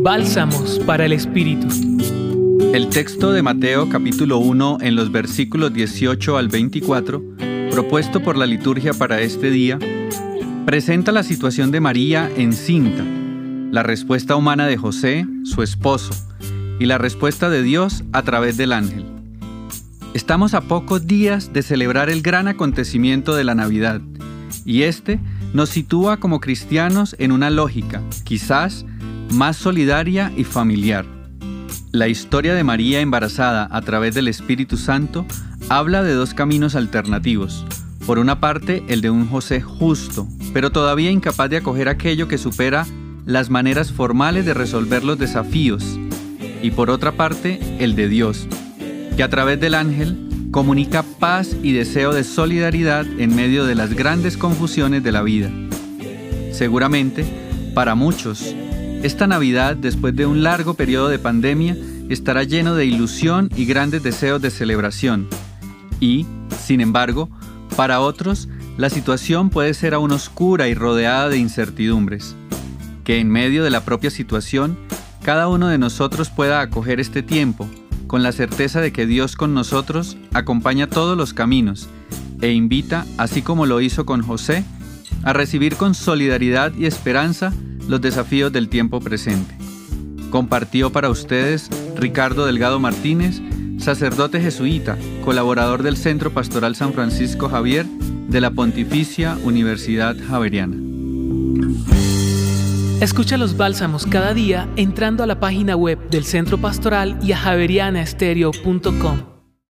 Bálsamos para el Espíritu. El texto de Mateo capítulo 1 en los versículos 18 al 24, propuesto por la liturgia para este día, presenta la situación de María encinta, la respuesta humana de José, su esposo, y la respuesta de Dios a través del ángel. Estamos a pocos días de celebrar el gran acontecimiento de la Navidad, y este nos sitúa como cristianos en una lógica, quizás más solidaria y familiar. La historia de María embarazada a través del Espíritu Santo habla de dos caminos alternativos. Por una parte, el de un José justo, pero todavía incapaz de acoger aquello que supera las maneras formales de resolver los desafíos. Y por otra parte, el de Dios, que a través del ángel comunica paz y deseo de solidaridad en medio de las grandes confusiones de la vida. Seguramente, para muchos, esta Navidad, después de un largo periodo de pandemia, estará lleno de ilusión y grandes deseos de celebración. Y, sin embargo, para otros, la situación puede ser aún oscura y rodeada de incertidumbres. Que en medio de la propia situación, cada uno de nosotros pueda acoger este tiempo, con la certeza de que Dios con nosotros acompaña todos los caminos e invita, así como lo hizo con José, a recibir con solidaridad y esperanza los desafíos del tiempo presente. Compartió para ustedes Ricardo Delgado Martínez, sacerdote jesuita, colaborador del Centro Pastoral San Francisco Javier de la Pontificia Universidad Javeriana. Escucha los bálsamos cada día entrando a la página web del Centro Pastoral y a javerianaestereo.com.